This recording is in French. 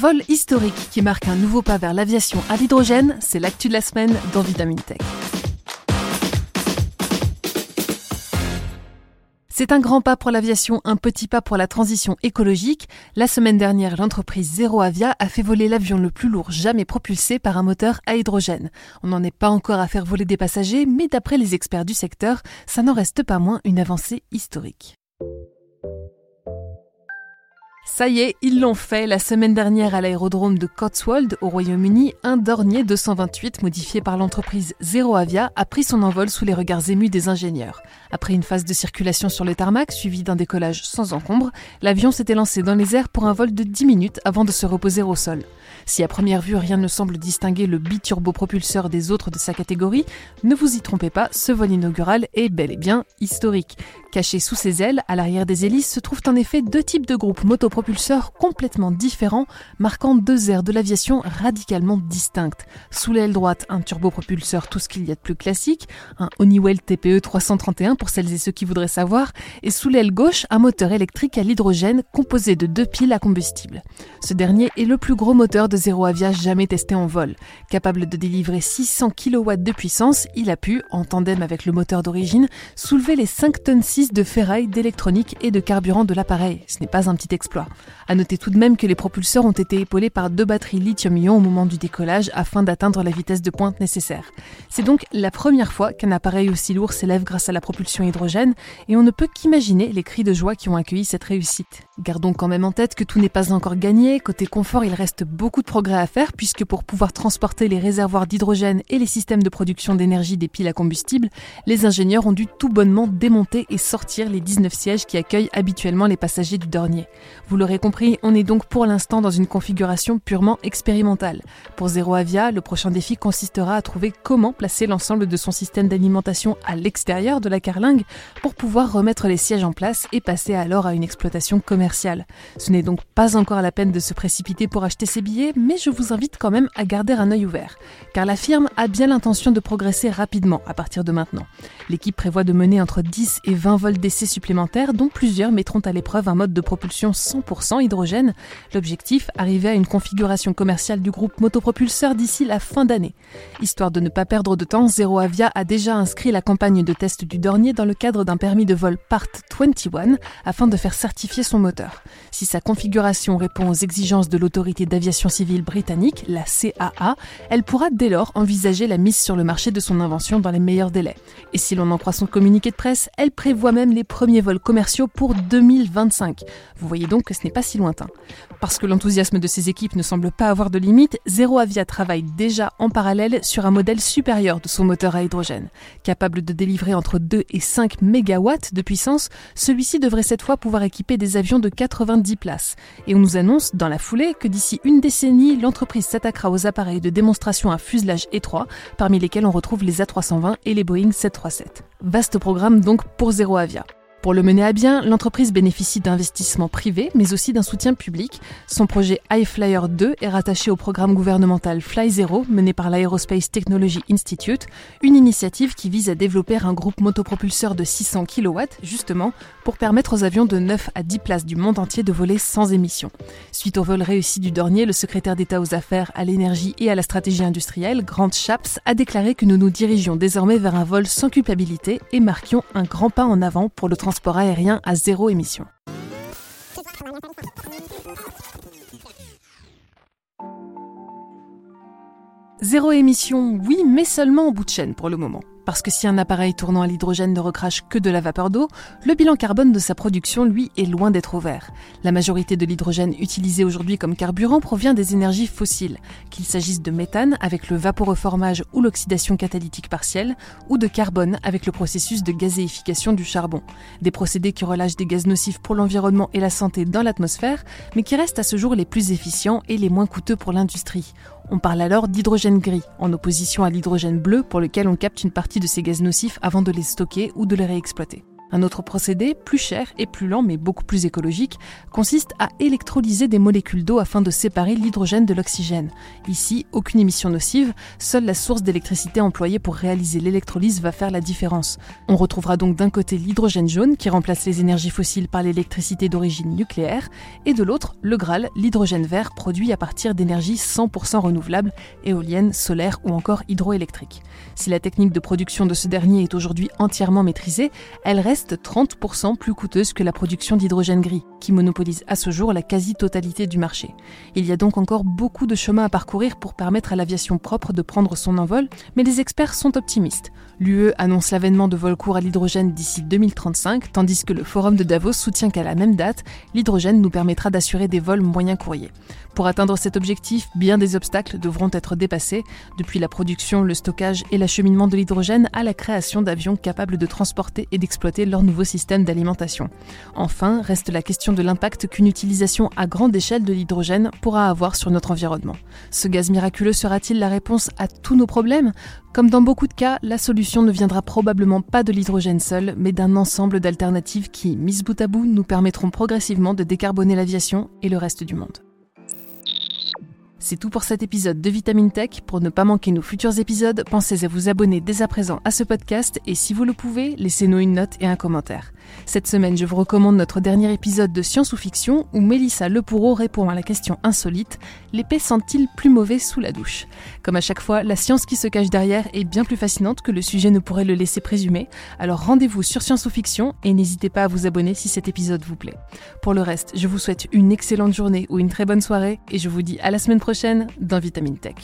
vol historique qui marque un nouveau pas vers l'aviation à l'hydrogène, c'est l'actu de la semaine dans Vitamine Tech. C'est un grand pas pour l'aviation, un petit pas pour la transition écologique. La semaine dernière, l'entreprise Zero Avia a fait voler l'avion le plus lourd jamais propulsé par un moteur à hydrogène. On n'en est pas encore à faire voler des passagers, mais d'après les experts du secteur, ça n'en reste pas moins une avancée historique. Ça y est, ils l'ont fait. La semaine dernière, à l'aérodrome de Cotswold, au Royaume-Uni, un Dornier 228, modifié par l'entreprise Zero Avia, a pris son envol sous les regards émus des ingénieurs. Après une phase de circulation sur le tarmac, suivie d'un décollage sans encombre, l'avion s'était lancé dans les airs pour un vol de 10 minutes avant de se reposer au sol. Si à première vue rien ne semble distinguer le biturbopropulseur des autres de sa catégorie, ne vous y trompez pas, ce vol inaugural est bel et bien historique. Cachés sous ses ailes, à l'arrière des hélices, se trouvent en effet deux types de groupes motopropulseurs complètement différents, marquant deux aires de l'aviation radicalement distinctes. Sous l'aile droite, un turbopropulseur tout ce qu'il y a de plus classique, un Honeywell TPE 331 pour celles et ceux qui voudraient savoir, et sous l'aile gauche, un moteur électrique à l'hydrogène composé de deux piles à combustible. Ce dernier est le plus gros moteur de Zero Avia jamais testé en vol. Capable de délivrer 600 kW de puissance, il a pu, en tandem avec le moteur d'origine, soulever les 5 tonnes 6 de ferraille, d'électronique et de carburant de l'appareil. Ce n'est pas un petit exploit. À noter tout de même que les propulseurs ont été épaulés par deux batteries lithium-ion au moment du décollage afin d'atteindre la vitesse de pointe nécessaire. C'est donc la première fois qu'un appareil aussi lourd s'élève grâce à la propulsion hydrogène et on ne peut qu'imaginer les cris de joie qui ont accueilli cette réussite. Gardons quand même en tête que tout n'est pas encore gagné. Côté confort, il reste beaucoup de progrès à faire puisque pour pouvoir transporter les réservoirs d'hydrogène et les systèmes de production d'énergie des piles à combustible, les ingénieurs ont dû tout bonnement démonter et sortir les 19 sièges qui accueillent habituellement les passagers du Dornier. Vous l'aurez compris, on est donc pour l'instant dans une configuration purement expérimentale. Pour Zero Avia, le prochain défi consistera à trouver comment placer l'ensemble de son système d'alimentation à l'extérieur de la carlingue pour pouvoir remettre les sièges en place et passer alors à une exploitation commerciale. Ce n'est donc pas encore la peine de se précipiter pour acheter ses billets, mais je vous invite quand même à garder un œil ouvert, car la firme a bien l'intention de progresser rapidement à partir de maintenant. L'équipe prévoit de mener entre 10 et 20 vols d'essai supplémentaires, dont plusieurs mettront à l'épreuve un mode de propulsion 100% hydrogène. L'objectif, arriver à une configuration commerciale du groupe motopropulseur d'ici la fin d'année. Histoire de ne pas perdre de temps, Zero Avia a déjà inscrit la campagne de test du Dornier dans le cadre d'un permis de vol Part 21 afin de faire certifier son moteur. Si sa configuration répond aux exigences de l'autorité d'aviation civile britannique, la CAA, elle pourra dès lors envisager la mise sur le marché de son invention dans les meilleurs délais. Et si l'on en croit son communiqué de presse, elle prévoit même les premiers vols commerciaux pour 2025. Vous voyez donc que ce n'est pas si lointain. Parce que l'enthousiasme de ses équipes ne semble pas avoir de limite, Zero Avia travaille déjà en parallèle sur un modèle supérieur de son moteur à hydrogène. Capable de délivrer entre 2 et 5 MW de puissance, celui-ci devrait cette fois pouvoir équiper des avions de 90 places. Et on nous annonce dans la foulée que d'ici une décennie, l'entreprise s'attaquera aux appareils de démonstration à fuselage étroit, parmi lesquels on retrouve les A320 et les Boeing 737. Vaste programme donc pour Zero Avia. Pour le mener à bien, l'entreprise bénéficie d'investissements privés, mais aussi d'un soutien public. Son projet iFlyer 2 est rattaché au programme gouvernemental Fly Zero, mené par l'Aerospace Technology Institute, une initiative qui vise à développer un groupe motopropulseur de 600 kW, justement, pour permettre aux avions de 9 à 10 places du monde entier de voler sans émission. Suite au vol réussi du Dornier, le secrétaire d'État aux affaires, à l'énergie et à la stratégie industrielle, Grant Shapps, a déclaré que nous nous dirigions désormais vers un vol sans culpabilité et marquions un grand pas en avant pour le transport transport aérien à zéro émission. Zéro émission, oui, mais seulement au bout de chaîne pour le moment. Parce que si un appareil tournant à l'hydrogène ne recrache que de la vapeur d'eau, le bilan carbone de sa production, lui, est loin d'être au vert. La majorité de l'hydrogène utilisé aujourd'hui comme carburant provient des énergies fossiles, qu'il s'agisse de méthane avec le vaporeformage ou l'oxydation catalytique partielle, ou de carbone avec le processus de gazéification du charbon. Des procédés qui relâchent des gaz nocifs pour l'environnement et la santé dans l'atmosphère, mais qui restent à ce jour les plus efficients et les moins coûteux pour l'industrie. On parle alors d'hydrogène gris, en opposition à l'hydrogène bleu pour lequel on capte une partie de ces gaz nocifs avant de les stocker ou de les réexploiter. Un autre procédé, plus cher et plus lent mais beaucoup plus écologique, consiste à électrolyser des molécules d'eau afin de séparer l'hydrogène de l'oxygène. Ici, aucune émission nocive, seule la source d'électricité employée pour réaliser l'électrolyse va faire la différence. On retrouvera donc d'un côté l'hydrogène jaune qui remplace les énergies fossiles par l'électricité d'origine nucléaire, et de l'autre, le Graal, l'hydrogène vert produit à partir d'énergie 100% renouvelable, éolienne, solaire ou encore hydroélectrique. Si la technique de production de ce dernier est aujourd'hui entièrement maîtrisée, elle reste 30% plus coûteuse que la production d'hydrogène gris, qui monopolise à ce jour la quasi-totalité du marché. Il y a donc encore beaucoup de chemin à parcourir pour permettre à l'aviation propre de prendre son envol, mais les experts sont optimistes. L'UE annonce l'avènement de vols courts à l'hydrogène d'ici 2035, tandis que le Forum de Davos soutient qu'à la même date, l'hydrogène nous permettra d'assurer des vols moyens courriers. Pour atteindre cet objectif, bien des obstacles devront être dépassés, depuis la production, le stockage et l'acheminement de l'hydrogène à la création d'avions capables de transporter et d'exploiter leur nouveau système d'alimentation. Enfin, reste la question de l'impact qu'une utilisation à grande échelle de l'hydrogène pourra avoir sur notre environnement. Ce gaz miraculeux sera-t-il la réponse à tous nos problèmes? Comme dans beaucoup de cas, la solution ne viendra probablement pas de l'hydrogène seul, mais d'un ensemble d'alternatives qui, mises bout à bout, nous permettront progressivement de décarboner l'aviation et le reste du monde. C'est tout pour cet épisode de Vitamine Tech. Pour ne pas manquer nos futurs épisodes, pensez à vous abonner dès à présent à ce podcast et si vous le pouvez, laissez-nous une note et un commentaire. Cette semaine, je vous recommande notre dernier épisode de Science ou Fiction où Mélissa Lepoureau répond à la question insolite L'épée sent-il plus mauvais sous la douche? Comme à chaque fois, la science qui se cache derrière est bien plus fascinante que le sujet ne pourrait le laisser présumer. Alors rendez-vous sur Science ou Fiction et n'hésitez pas à vous abonner si cet épisode vous plaît. Pour le reste, je vous souhaite une excellente journée ou une très bonne soirée et je vous dis à la semaine prochaine dans Vitamine Tech.